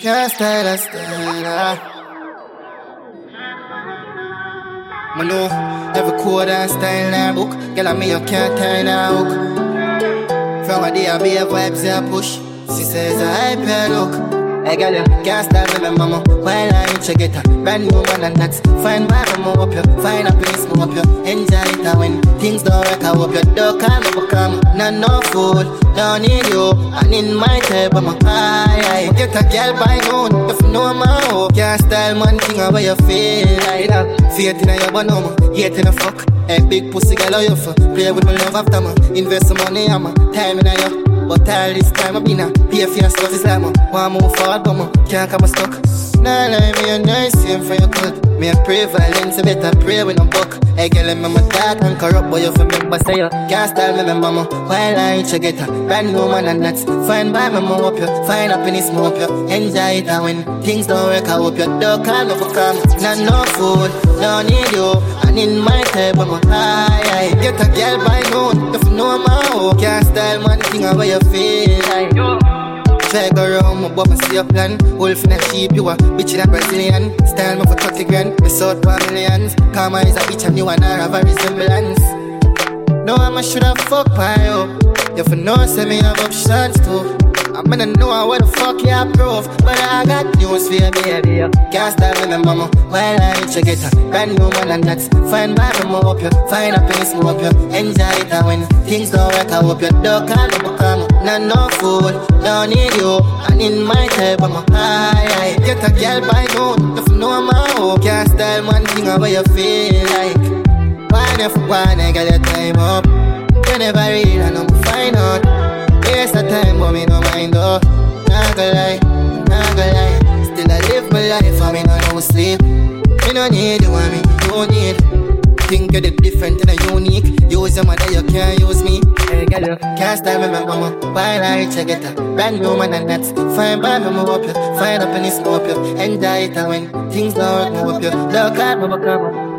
Can't style a style. Man know every code and style in her book. Girl, I me you can't turn her hook. From a day I be a vibes I push. She says I hype look. Hey girl, you can't stop me, my mama. While I reach you get a brand new one and that's fine. My mama up you, find a place, move up you. Enjoy it when things don't work, I hope you don't call me become not no fool. Don't need you, and in my type, I'm a high. Get a girl by noon, if you know my hope. Can't style man thing how you feel like that. Faith in your bonum, hate in a fuck. Hey, big pussy girl, how you for? Play with my love after man. Invest some money, I'm a time in a you. But all this time I've been a pay for your stuff is like, man. Want move forward, but man, can't come stuck. Nah, nah, me a nice same for your cut. Me a pray violence, better pray with no buck. Hey, girl, I'm my dark and corrupt, but you for remember say you can't style me, my mama. While I reach a uh, brand new man and that's fine by me, mama up you. Find happiness, more up you. Enjoy it and when things don't work, I hope you don't call me for come. Not no food, don't need you. And in my type, I'm high, high. Get a girl by noon, if you know my hope. Can't style man, thing how you feel like. Try go around my and see your plan. Wolf in a sheep, you a bitch in a Brazilian. Style me for 30 grand, me south one millions. Karma is a bitch and you and her have a resemblance. No, I'ma shoulda fuck by you. You for know, say me have options too. I'm gonna know what the fuck you approve But I got you, baby Can't stop me, my mama While I reach you get a brand new man and that's Fine by me, hope you Find a place happiness, hope you Enjoy it and when things don't work I hope you don't call me, become Not no fool, don't need you. And in my type, I'm a high, Get a girl by noon. If know my hope Can't style one thing how you feel like. Why if one, I got your time up? You never read and I'm find out. Waste of time, but me no mind though. Not gonna lie, sleep. Me no need you, I me you don't need. Think you're the different and a unique. Use your mother, you can't use me. Hey girl, you can't style me, my mama. While I reach, I get a brand new man and that's fine by me, move up you. fine up in this up you. Enjoy it when things don't work, move up you. Look at me, become